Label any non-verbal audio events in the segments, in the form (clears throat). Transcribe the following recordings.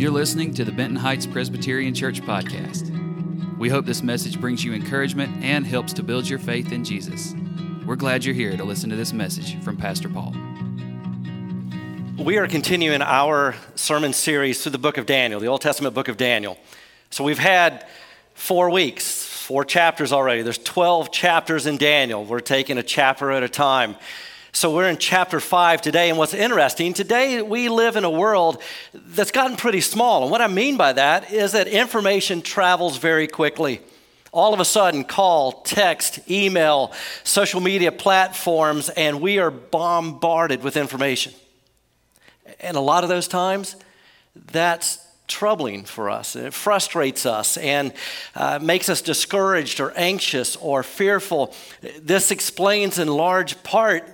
You're listening to the Benton Heights Presbyterian Church podcast. We hope this message brings you encouragement and helps to build your faith in Jesus. We're glad you're here to listen to this message from Pastor Paul. We are continuing our sermon series through the book of Daniel, the Old Testament book of Daniel. So we've had four weeks, four chapters already. There's 12 chapters in Daniel. We're taking a chapter at a time. So we're in chapter five today, and what's interesting, today we live in a world that's gotten pretty small. And what I mean by that is that information travels very quickly. All of a sudden, call, text, email, social media platforms, and we are bombarded with information. And a lot of those times, that's troubling for us. It frustrates us and uh, makes us discouraged or anxious or fearful. This explains in large part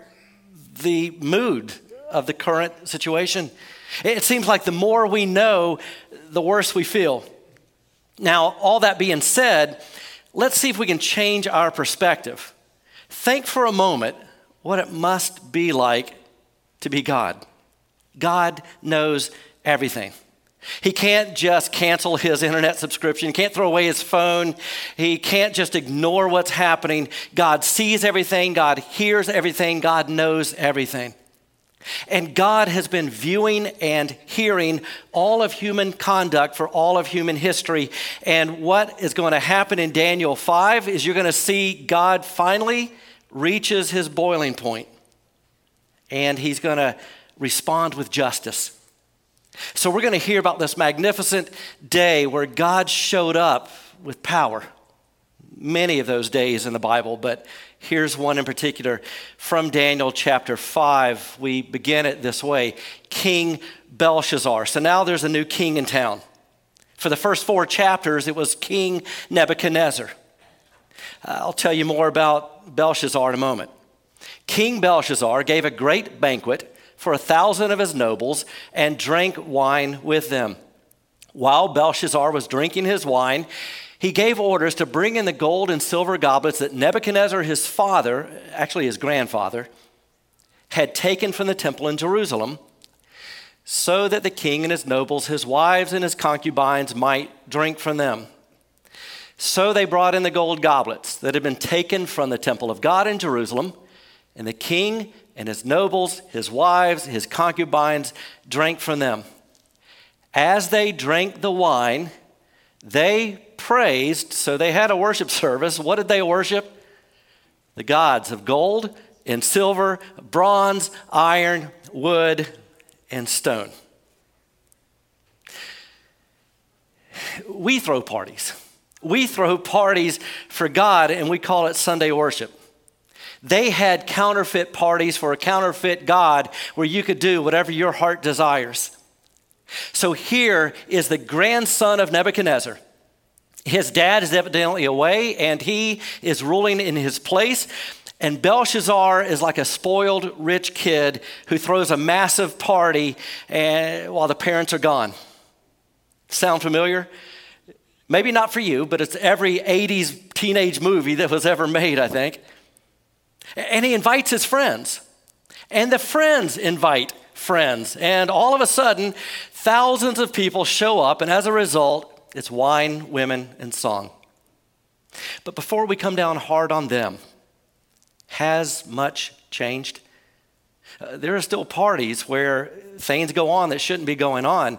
the mood of the current situation. It seems like the more we know, the worse we feel. Now, all that being said, let's see if we can change our perspective. Think for a moment what it must be like to be God. God knows everything. He can't just cancel his internet subscription. He can't throw away his phone. He can't just ignore what's happening. God sees everything. God hears everything. God knows everything. And God has been viewing and hearing all of human conduct for all of human history. And what is going to happen in Daniel 5 is you're going to see God finally reaches his boiling point and he's going to respond with justice. So, we're going to hear about this magnificent day where God showed up with power. Many of those days in the Bible, but here's one in particular from Daniel chapter 5. We begin it this way King Belshazzar. So now there's a new king in town. For the first four chapters, it was King Nebuchadnezzar. Uh, I'll tell you more about Belshazzar in a moment. King Belshazzar gave a great banquet for a thousand of his nobles and drank wine with them. While Belshazzar was drinking his wine, he gave orders to bring in the gold and silver goblets that Nebuchadnezzar, his father, actually his grandfather, had taken from the temple in Jerusalem, so that the king and his nobles, his wives and his concubines might drink from them. So they brought in the gold goblets that had been taken from the temple of God in Jerusalem, and the king and his nobles, his wives, his concubines drank from them. As they drank the wine, they praised, so they had a worship (laughs) service. What did they worship? The gods of gold and silver, bronze, iron, wood, and stone. We throw parties. We throw parties for God, and we call it Sunday worship. They had counterfeit parties for a counterfeit God where you could do whatever your heart desires. So here is the grandson of Nebuchadnezzar. His dad is evidently away and he is ruling in his place. And Belshazzar is like a spoiled rich kid who throws a massive party and, while the parents are gone. Sound familiar? Maybe not for you, but it's every 80s teenage movie that was ever made, I think. And he invites his friends. And the friends invite friends. And all of a sudden, thousands of people show up, and as a result, it's wine, women, and song. But before we come down hard on them, has much changed? Uh, there are still parties where things go on that shouldn't be going on.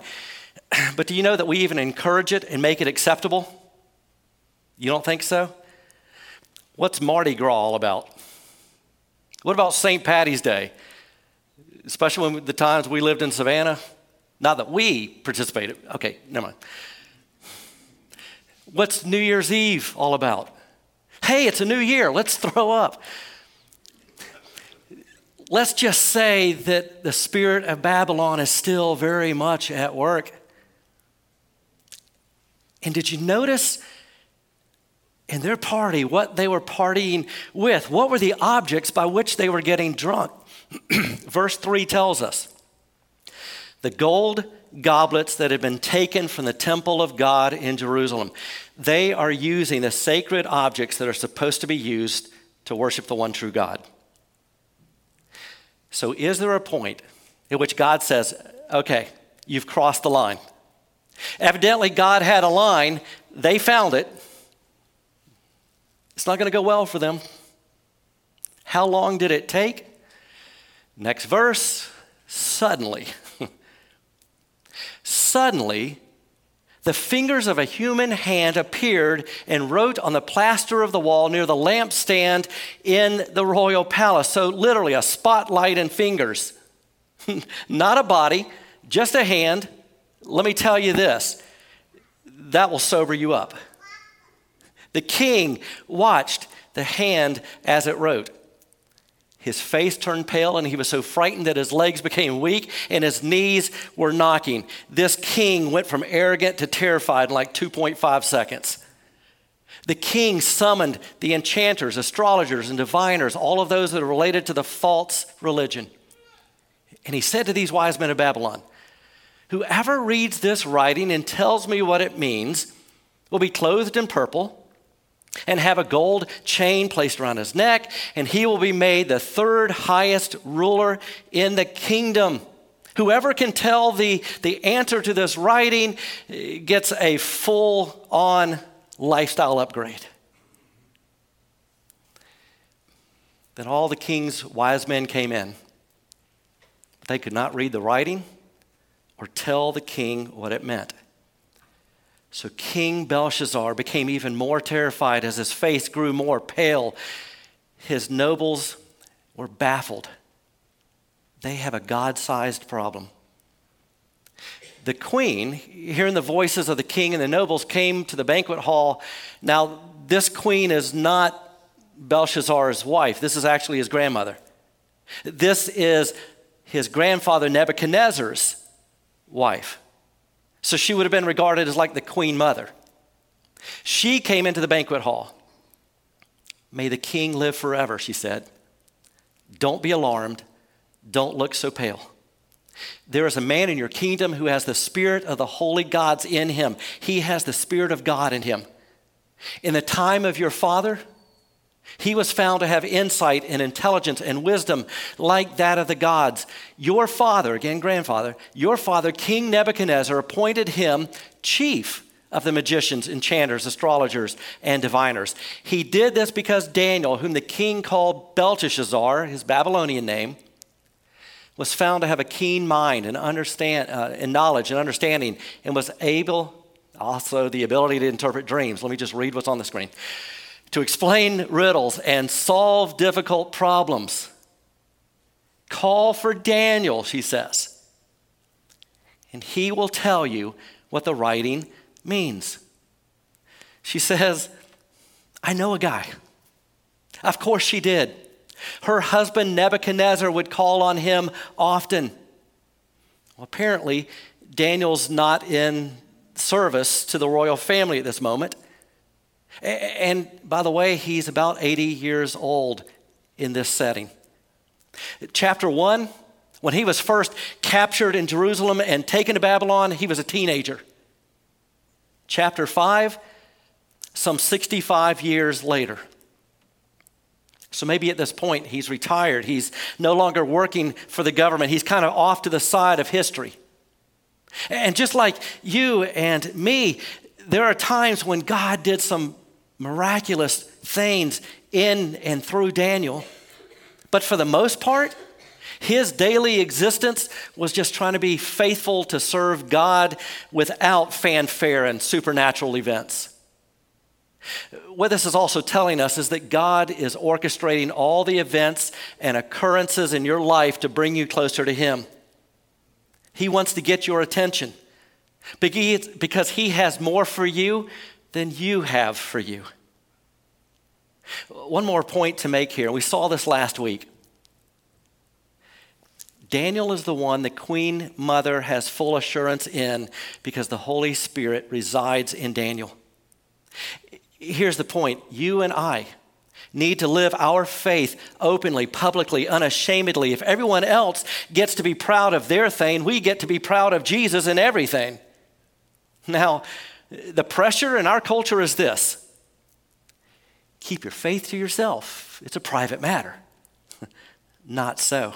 (clears throat) But do you know that we even encourage it and make it acceptable? You don't think so? What's Mardi Gras all about? What about St. Patty's Day? Especially when the times we lived in Savannah? Not that we participated. Okay, never mind. What's New Year's Eve all about? Hey, it's a new year. Let's throw up. Let's just say that the spirit of Babylon is still very much at work. And did you notice in their party what they were partying with. What were the objects by which they were getting drunk? (clears throat) Verse 3 tells us the gold goblets that had been taken from the temple of God in Jerusalem. They are using the sacred objects that are supposed to be used to worship the one true God. So, is there a point at which God says, okay, you've crossed the line? Evidently, God had a line. They found it. It's not going to go well for them. How long did it take? Next verse suddenly. (laughs) suddenly, the fingers of a human hand appeared and wrote on the plaster of the wall near the lampstand in the royal palace. So, literally, a spotlight and fingers. (laughs) Not a body, just a hand. Let me tell you this that will sober you up. The king watched the hand as it wrote. His face turned pale, and he was so frightened that his legs became weak and his knees were knocking. This king went from arrogant to terrified in like 2.5 seconds. The king summoned the enchanters, astrologers, and diviners, all of those that are related to the false religion. And he said to these wise men of Babylon, Whoever reads this writing and tells me what it means will be clothed in purple and have a gold chain placed around his neck, and he will be made the third highest ruler in the kingdom. Whoever can tell the, the answer to this writing eh, gets a full on lifestyle upgrade. Then all the king's wise men came in. They could not read the writing or tell the king what it meant. So King Belshazzar became even more terrified as his face grew more pale. His nobles were baffled. They have a God sized problem. The queen, hearing the voices of the king and the nobles, came to the banquet hall. Now, this queen is not Belshazzar's wife, this is actually his grandmother. This is his grandfather Nebuchadnezzar's wife. So she would have been regarded as like the queen mother. She came into the banquet hall. May the king live forever, she said. Don't be alarmed. Don't look so pale. There is a man in your kingdom who has the spirit of the holy gods in him. He has the spirit of God in him. In the time of your father, he was found to have insight and intelligence and wisdom like that of the gods. Your father, again, grandfather, your father, King Nebuchadnezzar, appointed him chief of the magicians, enchanters, astrologers, and diviners. He did this because Daniel, whom the king called Belteshazzar, his Babylonian name, was found to have a keen mind and understand uh, and knowledge and understanding, and was able also the ability to interpret dreams. Let me just read what's on the screen to explain riddles and solve difficult problems. Call for Daniel, she says, and he will tell you what the writing means. She says, I know a guy. Of course, she did. Her husband Nebuchadnezzar would call on him often. Well, apparently, Daniel's not in service to the royal family at this moment. And by the way, he's about 80 years old in this setting. Chapter 1, when he was first captured in Jerusalem and taken to Babylon, he was a teenager. Chapter 5, some 65 years later. So maybe at this point he's retired. He's no longer working for the government. He's kind of off to the side of history. And just like you and me, there are times when God did some miraculous things in and through Daniel. But for the most part, his daily existence was just trying to be faithful to serve God without fanfare and supernatural events. What this is also telling us is that God is orchestrating all the events and occurrences in your life to bring you closer to Him. He wants to get your attention because He has more for you than you have for you. One more point to make here. We saw this last week. Daniel is the one the Queen Mother has full assurance in because the Holy Spirit resides in Daniel. Here's the point you and I need to live our faith openly, publicly, unashamedly. If everyone else gets to be proud of their thing, we get to be proud of Jesus in everything. Now, the pressure in our culture is this keep your faith to yourself, it's a private matter. (laughs) Not so.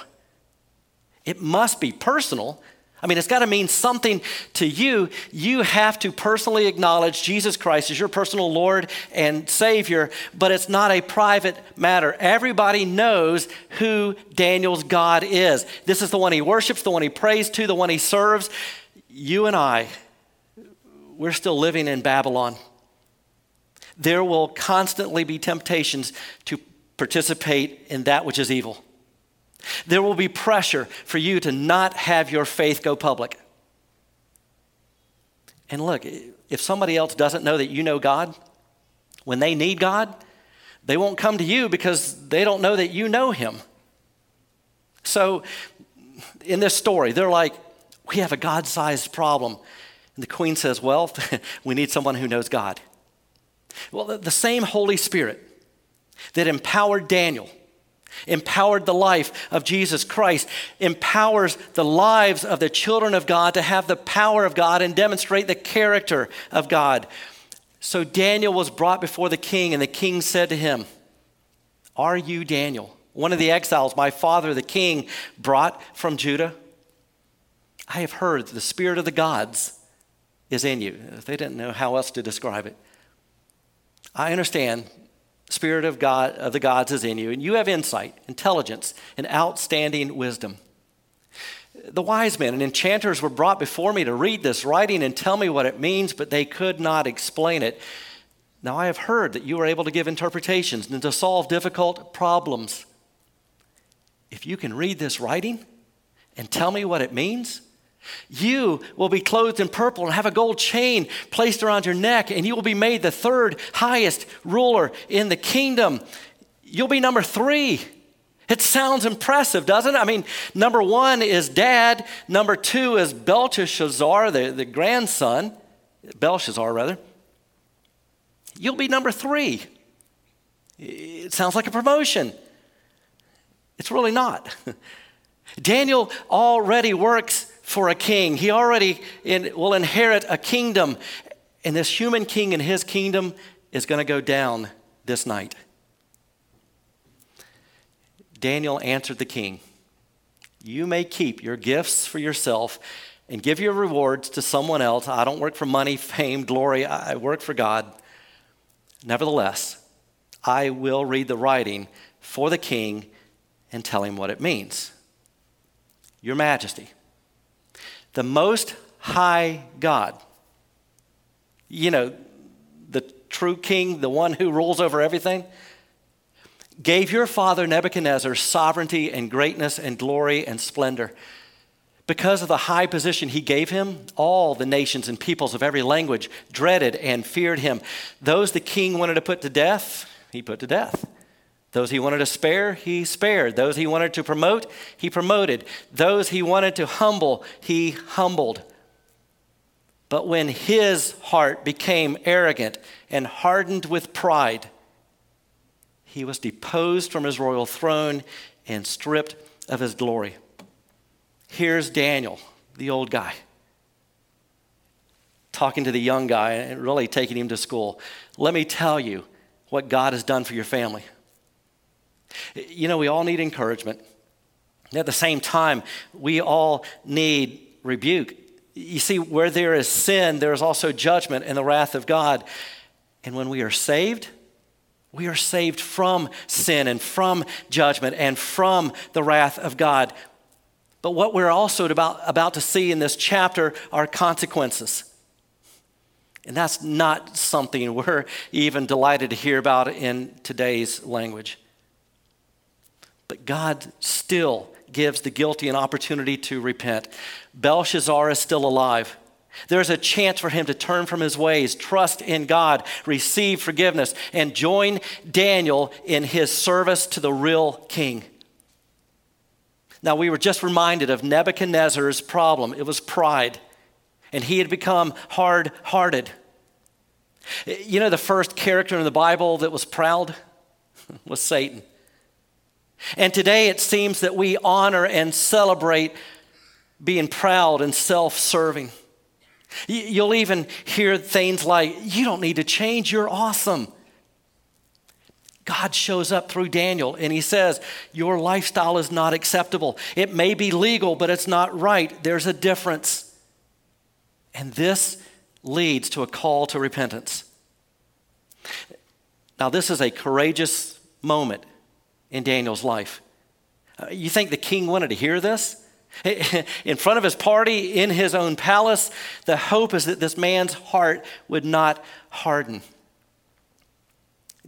It must be personal. I mean, it's got to mean something to you. You have to personally acknowledge Jesus Christ as your personal Lord and Savior, but it's not a private matter. Everybody knows who Daniel's God is. This is the one he worships, the one he prays to, the one he serves. You and I, we're still living in Babylon. There will constantly be temptations to participate in that which is evil. There will be pressure for you to not have your faith go public. And look, if somebody else doesn't know that you know God, when they need God, they won't come to you because they don't know that you know Him. So, in this story, they're like, We have a God sized problem. And the queen says, Well, (laughs) we need someone who knows God. Well, the same Holy Spirit that empowered Daniel empowered the life of Jesus Christ, empowers the lives of the children of God to have the power of God and demonstrate the character of God. So Daniel was brought before the king, and the king said to him, Are you Daniel, one of the exiles my father the king brought from Judah? I have heard the spirit of the gods is in you. They didn't know how else to describe it. I understand Spirit of God of the gods is in you, and you have insight, intelligence, and outstanding wisdom. The wise men and enchanters were brought before me to read this writing and tell me what it means, but they could not explain it. Now I have heard that you are able to give interpretations and to solve difficult problems. If you can read this writing and tell me what it means, you will be clothed in purple and have a gold chain placed around your neck, and you will be made the third highest ruler in the kingdom. You'll be number three. It sounds impressive, doesn't it? I mean, number one is dad, number two is Belteshazzar, the, the grandson, Belshazzar, rather. You'll be number three. It sounds like a promotion. It's really not. (laughs) Daniel already works for a king. He already in, will inherit a kingdom. And this human king and his kingdom is going to go down this night. Daniel answered the king You may keep your gifts for yourself and give your rewards to someone else. I don't work for money, fame, glory. I work for God. Nevertheless, I will read the writing for the king and tell him what it means. Your Majesty the Most High God, you know, the true king, the one who rules over everything, gave your father Nebuchadnezzar sovereignty and greatness and glory and splendor. Because of the high position he gave him, all the nations and peoples of every language dreaded and feared him. Those the king wanted to put to death, he put to death. Those he wanted to spare, he spared. Those he wanted to promote, he promoted. Those he wanted to humble, he humbled. But when his heart became arrogant and hardened with pride, he was deposed from his royal throne and stripped of his glory. Here's Daniel, the old guy, talking to the young guy and really taking him to school. Let me tell you what God has done for your family. You know, we all need encouragement. At the same time, we all need rebuke. You see, where there is sin, there is also judgment and the wrath of God. And when we are saved, we are saved from sin and from judgment and from the wrath of God. But what we're also about, about to see in this chapter are consequences. And that's not something (laughs) we're even delighted to hear about in today's language. But God still gives the guilty an opportunity to repent. Belshazzar is still alive. There's a chance for him to turn from his ways, trust in God, receive forgiveness, and join Daniel in his service to the real king. Now, we were just reminded of Nebuchadnezzar's problem it was pride, and he had become hard hearted. You know, the first character in the Bible that was proud (laughs) was Satan. And today it seems that we honor and celebrate being proud and self serving. You'll even hear things like, You don't need to change, you're awesome. God shows up through Daniel and he says, Your lifestyle is not acceptable. It may be legal, but it's not right. There's a difference. And this leads to a call to repentance. Now, this is a courageous moment in Daniel's life. Uh, you think the king wanted to hear this? (laughs) In front of his party, in his own palace, the hope is that this man's heart would not harden.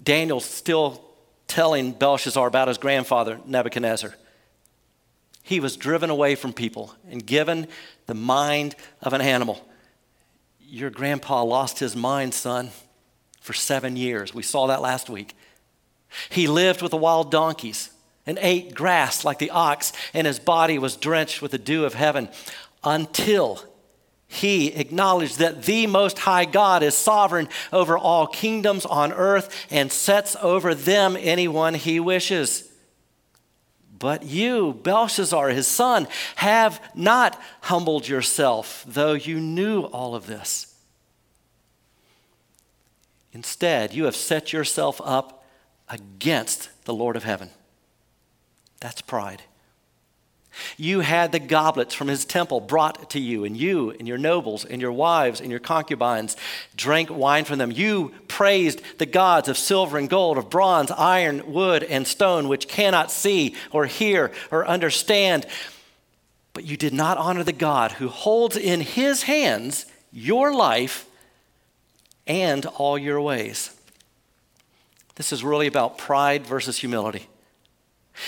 Daniel's still telling Belshazzar about his grandfather, Nebuchadnezzar. He was driven away from people and given the mind of an animal. Your grandpa lost his mind, son, for seven years. We saw that last week. He lived with the wild donkeys and ate grass like the ox, and his body was drenched with the dew of heaven until he acknowledged that the Most High God is sovereign over all kingdoms on earth and sets over them anyone he wishes. But you, Belshazzar, his son, have not humbled yourself, though you knew all of this. Instead, you have set yourself up against the Lord of heaven. That's pride. You had the goblets from his temple brought to you, and you and your nobles and your wives and your concubines drank wine from them. You praised the gods of silver and gold, of bronze, iron, wood, and stone, which cannot see or hear or understand. But you did not honor the God who holds in his hands your life and all your ways. This is really about pride versus humility.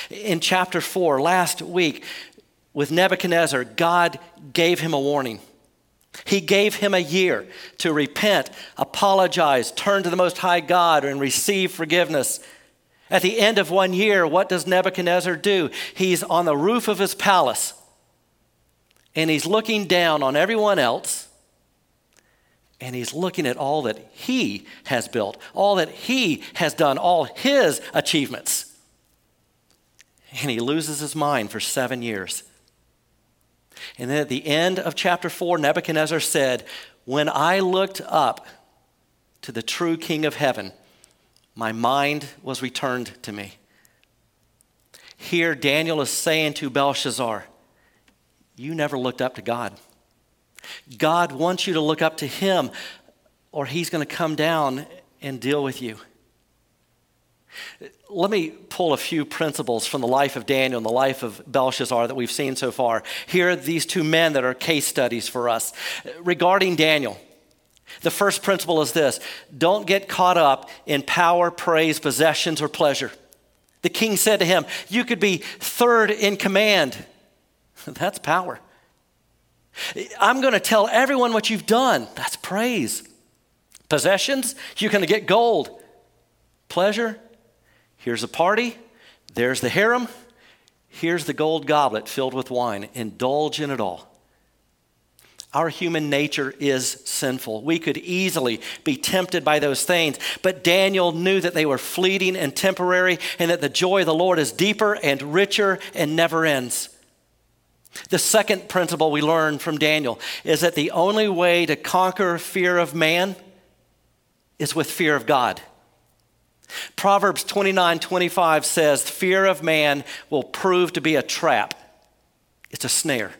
In chapter 4, last week, with Nebuchadnezzar, God gave him a warning. He gave him a year to repent, apologize, turn to the Most High God, and receive forgiveness. At the end of one year, what does Nebuchadnezzar do? He's on the roof of his palace and he's looking down on everyone else and he's looking at all that he has built, all that he has done, all his achievements and he loses his mind for seven years. And then at the end of chapter 4, Nebuchadnezzar said, When I looked up to the true King of heaven, my mind was returned to me. Here, Daniel is saying to Belshazzar, You never looked up to God. God wants you to look up to him, or he's going to come down and deal with you. Let me pull a few principles from the life of Daniel and the life of Belshazzar that we've seen so far. Here are these two men that are case studies for us. Regarding Daniel, the first principle is this don't get caught up in power, praise, possessions, or pleasure. The king said to him, You could be third in command. (laughs) That's power. I'm going to tell everyone what you've done. That's praise. Possessions, you're going to get gold. Pleasure, Here's a party, there's the harem, here's the gold goblet filled with wine. Indulge in it all. Our human nature is sinful. We could easily be tempted by those things, but Daniel knew that they were fleeting and temporary and that the joy of the Lord is deeper and richer and never ends. The second principle we learn from Daniel is that the only way to conquer fear of man is with fear of God. Proverbs 29 25 says, Fear of man will prove to be a trap, it's a snare.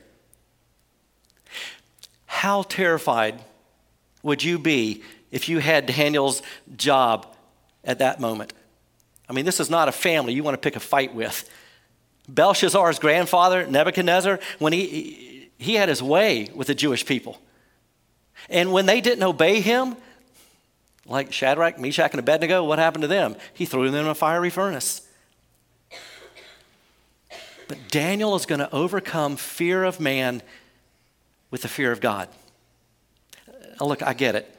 How terrified would you be if you had Daniel's job at that moment? I mean, this is not a family you want to pick a fight with. Belshazzar's grandfather, Nebuchadnezzar, when he, he had his way with the Jewish people. And when they didn't obey him, like Shadrach, Meshach, and Abednego, what happened to them? He threw them in a fiery furnace. But Daniel is going to overcome fear of man with the fear of God. Look, I get it.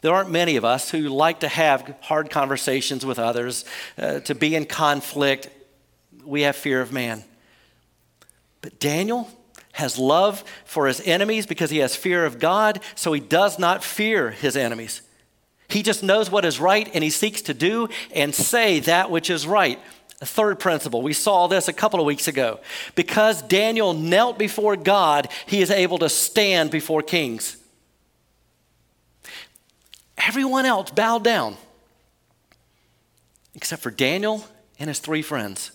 There aren't many of us who like to have hard conversations with others, uh, to be in conflict. We have fear of man. But Daniel has love for his enemies because he has fear of God, so he does not fear his enemies. He just knows what is right and he seeks to do and say that which is right. A third principle, we saw this a couple of weeks ago. Because Daniel knelt before God, he is able to stand before kings. Everyone else bowed down. except for Daniel and his three friends.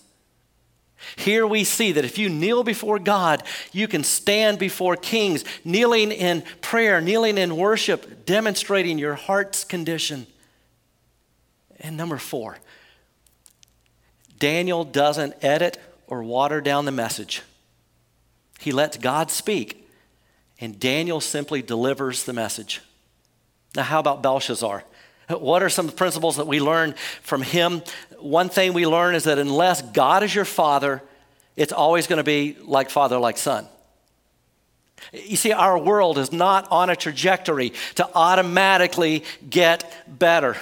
Here we see that if you kneel before God, you can stand before kings, kneeling in prayer, kneeling in worship, demonstrating your heart's condition. And number four, Daniel doesn't edit or water down the message. He lets God speak, and Daniel simply delivers the message. Now, how about Belshazzar? What are some of the principles that we learn from him? One thing we learn is that unless God is your father, it's always going to be like father, like son. You see, our world is not on a trajectory to automatically get better.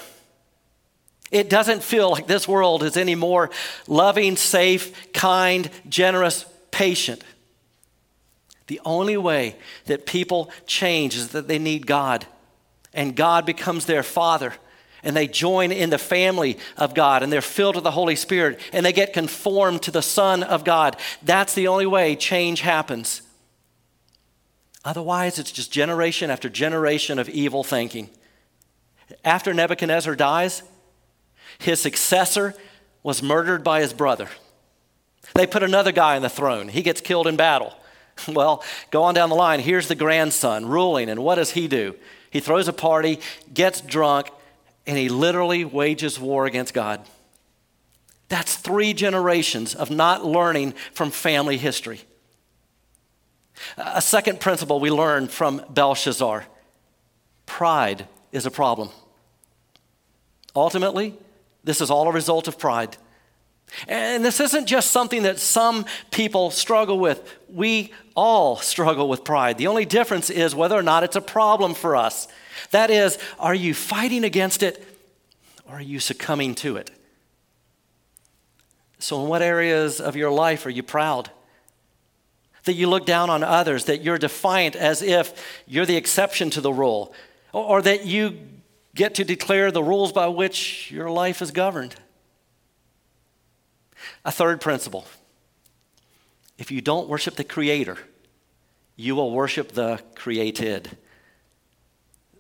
It doesn't feel like this world is any more loving, safe, kind, generous, patient. The only way that people change is that they need God, and God becomes their father. And they join in the family of God and they're filled with the Holy Spirit and they get conformed to the Son of God. That's the only way change happens. Otherwise, it's just generation after generation of evil thinking. After Nebuchadnezzar dies, his successor was murdered by his brother. They put another guy on the throne. He gets killed in battle. (laughs) Well, go on down the line. Here's the grandson ruling, and what does he do? He throws a party, gets drunk, and he literally wages war against God. That's three generations of not learning from family history. A second principle we learn from Belshazzar pride is a problem. Ultimately, this is all a result of pride. And this isn't just something that some people struggle with. We all struggle with pride. The only difference is whether or not it's a problem for us. That is, are you fighting against it or are you succumbing to it? So, in what areas of your life are you proud? That you look down on others, that you're defiant as if you're the exception to the rule, or, that you get to declare the rules by which your life is governed. A third principle if you don't worship the Creator, you will worship the created.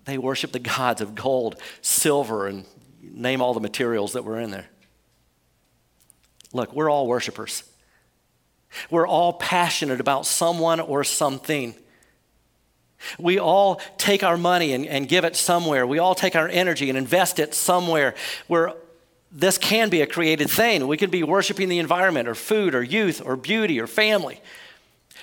They worship the gods of gold, silver, and name all the materials that were in there. Look, we're all worshipers. We're all passionate about someone or something. We all take our money and, and give it somewhere. We all take our energy and invest it somewhere where this can be a created thing. We could be worshiping the environment or food or youth or beauty or family.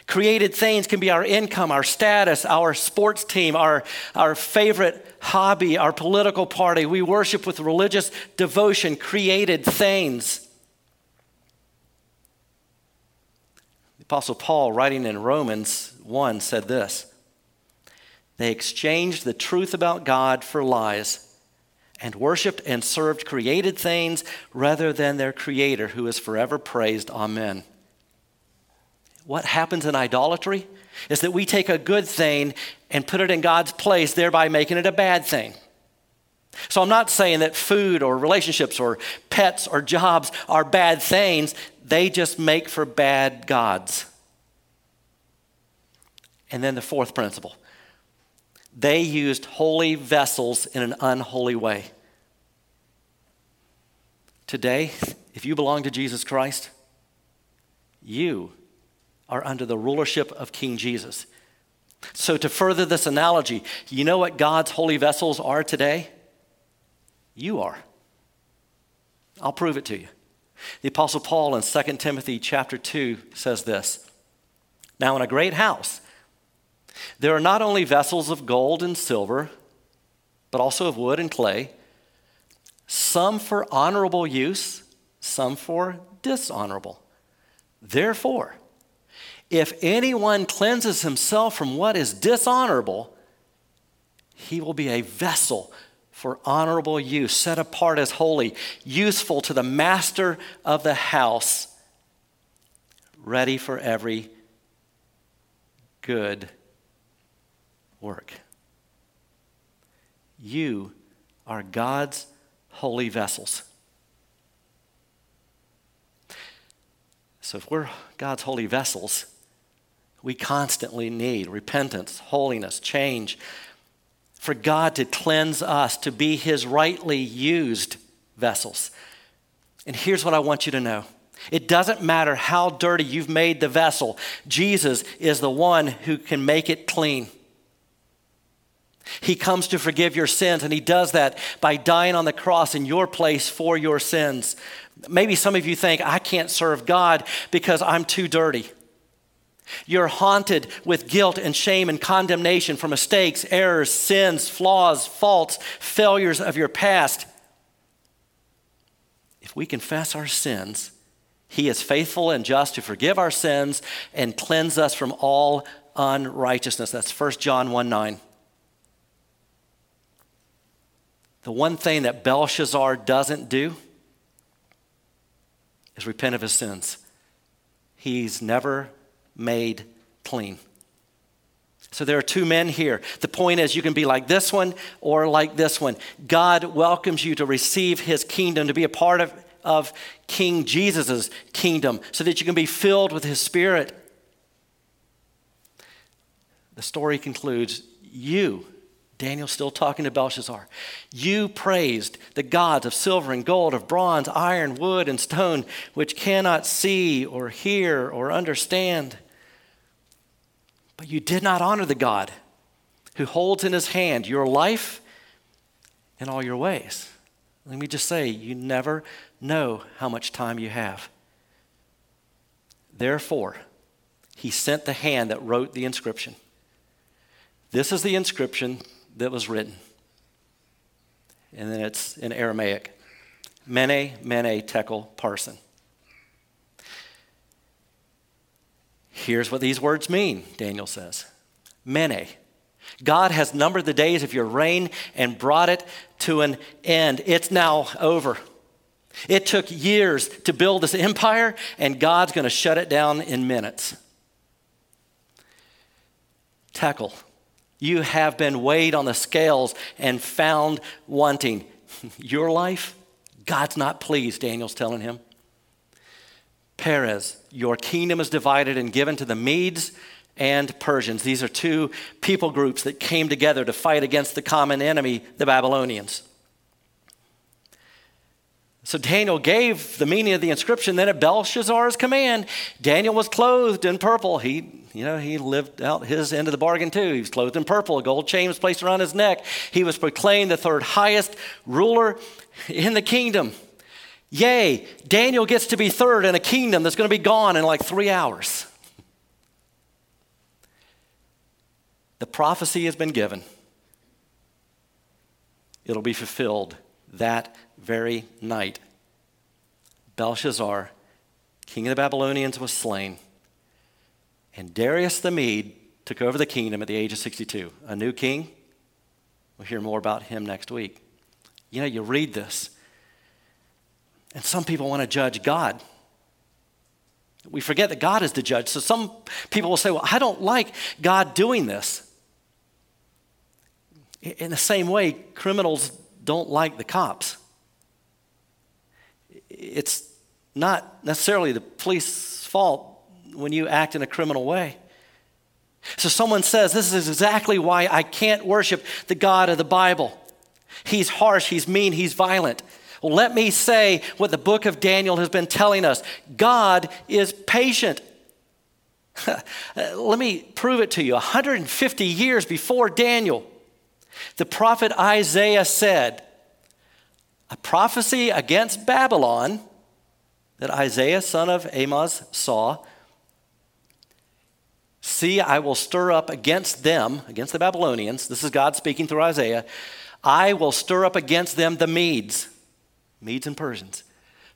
Created things can be our income, our status, our sports team, our, our favorite hobby, our political party. We worship with religious devotion, created things. The Apostle Paul, writing in Romans 1, said this they exchanged the truth about God for lies and worshiped and served created things rather than their creator who is forever praised. Amen. What happens in idolatry is that we take a good thing and put it in God's place, thereby making it a bad thing. So I'm not saying that food or relationships or pets or jobs are bad things, they just make for bad gods. And then the fourth principle they used holy vessels in an unholy way. Today, if you belong to Jesus Christ, you are under the rulership of King Jesus. So, to further this analogy, you know what God's holy vessels are today? You are. I'll prove it to you. The Apostle Paul in 2 Timothy chapter 2 says this Now, in a great house, there are not only vessels of gold and silver, but also of wood and clay, some for honorable use, some for dishonorable. Therefore, if anyone cleanses himself from what is dishonorable, he will be a vessel for honorable use, set apart as holy, useful to the master of the house, ready for every good work. You are God's holy vessels. So, if we're God's holy vessels, we constantly need repentance, holiness, change, for God to cleanse us, to be His rightly used vessels. And here's what I want you to know it doesn't matter how dirty you've made the vessel, Jesus is the one who can make it clean. He comes to forgive your sins, and He does that by dying on the cross in your place for your sins. Maybe some of you think, I can't serve God because I'm too dirty. You're haunted with guilt and shame and condemnation for mistakes, errors, sins, flaws, faults, failures of your past. If we confess our sins, He is faithful and just to forgive our sins and cleanse us from all unrighteousness. That's 1 John 1 9. The one thing that Belshazzar doesn't do is repent of his sins. He's never made clean. So there are two men here. The point is, you can be like this one or like this one. God welcomes you to receive his kingdom, to be a part of, of King Jesus' kingdom, so that you can be filled with his spirit. The story concludes you Daniel's still talking to Belshazzar. You praised the gods of silver and gold, of bronze, iron, wood, and stone, which cannot see or hear or understand. But you did not honor the God who holds in his hand your life and all your ways. Let me just say, you never know how much time you have. Therefore, he sent the hand that wrote the inscription. This is the inscription that was written. And then it's in Aramaic Mene, Mene, Tekel, Parsin. Here's what these words mean, Daniel says Mene. God has numbered the days of your reign and brought it to an end. It's now over. It took years to build this empire, and God's going to shut it down in minutes. Tekel. You have been weighed on the scales and found wanting. (laughs) Your life, God's not pleased, Daniel's telling him. Peres, your kingdom is divided and given to the Medes and Persians. These are two people groups that came together to fight against the common enemy, the Babylonians. So Daniel gave the meaning of the inscription. Then at Belshazzar's command, Daniel was clothed in purple. He, you know, he lived out his end of the bargain too. He was clothed in purple. A gold chain was placed around his neck. He was proclaimed the third highest ruler in the kingdom. Yay, Daniel gets to be third in a kingdom that's going to be gone in like three hours. The prophecy has been given. It'll be fulfilled that very night, Belshazzar, king of the Babylonians, was slain, and Darius the Mede took over the kingdom at the age of 62. A new king. We'll hear more about him next week. You know, you read this, and some people want to judge God. We forget that God is the judge. So some people will say, Well, I don't like God doing this. In the same way, criminals don't like the cops it's not necessarily the police's fault when you act in a criminal way. So someone says, This is exactly why I can't worship the God of the Bible. He's harsh, he's mean, he's violent. Let me say what the book of Daniel has been telling us God is patient. (laughs) let me prove it to you. 150 years before Daniel, the prophet Isaiah said, a prophecy against Babylon that Isaiah, son of Amoz, saw. See, I will stir up against them, against the Babylonians. This is God speaking through Isaiah. I will stir up against them the Medes, Medes and Persians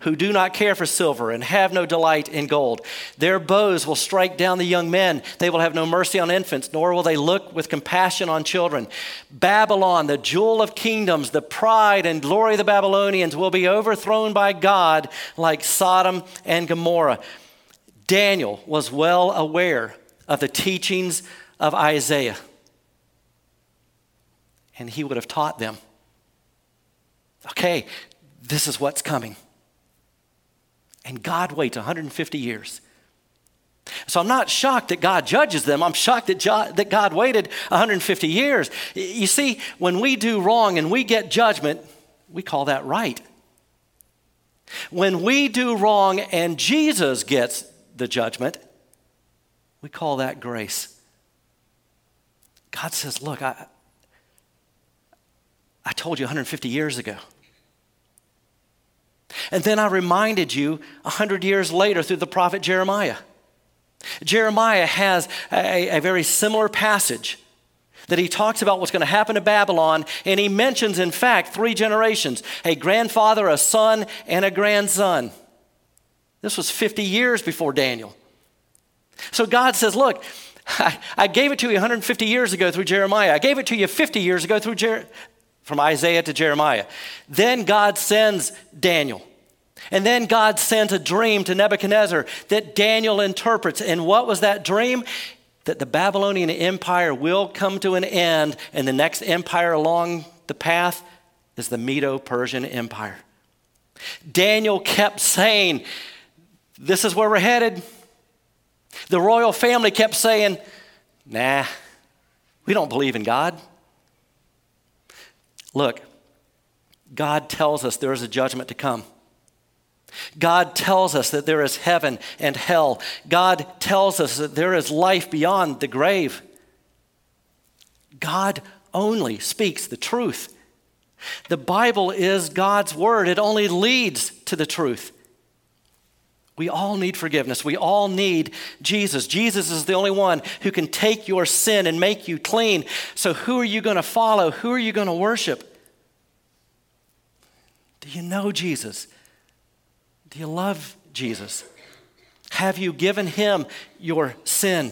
who do not care for silver and have no delight in gold. Their bows will strike down the young men. They will have no mercy on infants, nor will they look with compassion on children. Babylon, the jewel of kingdoms, the pride and glory of the Babylonians, will be overthrown by God like Sodom and Gomorrah. Daniel was well aware of the teachings of Isaiah, and he would have taught them. Okay, this is what's coming. And God waits 150 years. So I'm not shocked that God judges them. I'm shocked that, that God waited 150 years. You see, when we do wrong and we get judgment, we call that right. When we do wrong and Jesus gets the judgment, we call that grace. God says, Look, I, I told you 150 years ago. And then I reminded you 100 years later through the prophet Jeremiah. Jeremiah has a, a very similar passage that he talks about what's going to happen to Babylon, and he mentions, in fact, three generations a grandfather, a son, and a grandson. This was 50 years before Daniel. So God says, Look, I, (laughs) I gave it to you 150 years ago through Jeremiah. I gave it to you 50 years ago through Jer- from Isaiah to Jeremiah. Then God sends Daniel. And then God sends a dream to Nebuchadnezzar that Daniel interprets. And what was that dream? That the Babylonian Empire will come to an end, and the next empire along the path is the Medo Persian Empire. Daniel kept saying, This is where we're headed. The royal family kept saying, Nah, we don't believe in God. Look, God tells us there is a judgment to come. God tells us that there is heaven and hell. God tells us that there is life beyond the grave. God only speaks the truth. The Bible is God's word, it only leads to the truth. We all need forgiveness. We all need Jesus. Jesus is the only one who can take your sin and make you clean. So, who are you going to follow? Who are you going to worship? Do you know Jesus? Do you love Jesus? Have you given him your sin?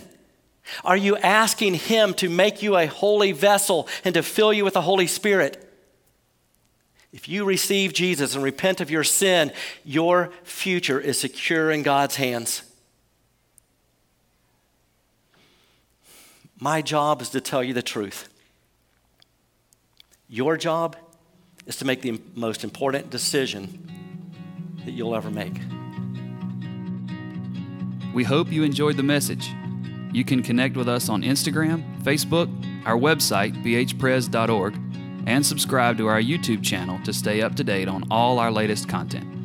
Are you asking him to make you a holy vessel and to fill you with the Holy Spirit? If you receive Jesus and repent of your sin, your future is secure in God's hands. My job is to tell you the truth. Your job is to make the most important decision that you'll ever make. We hope you enjoyed the message. You can connect with us on Instagram, Facebook, our website, bhpres.org, and subscribe to our YouTube channel to stay up to date on all our latest content.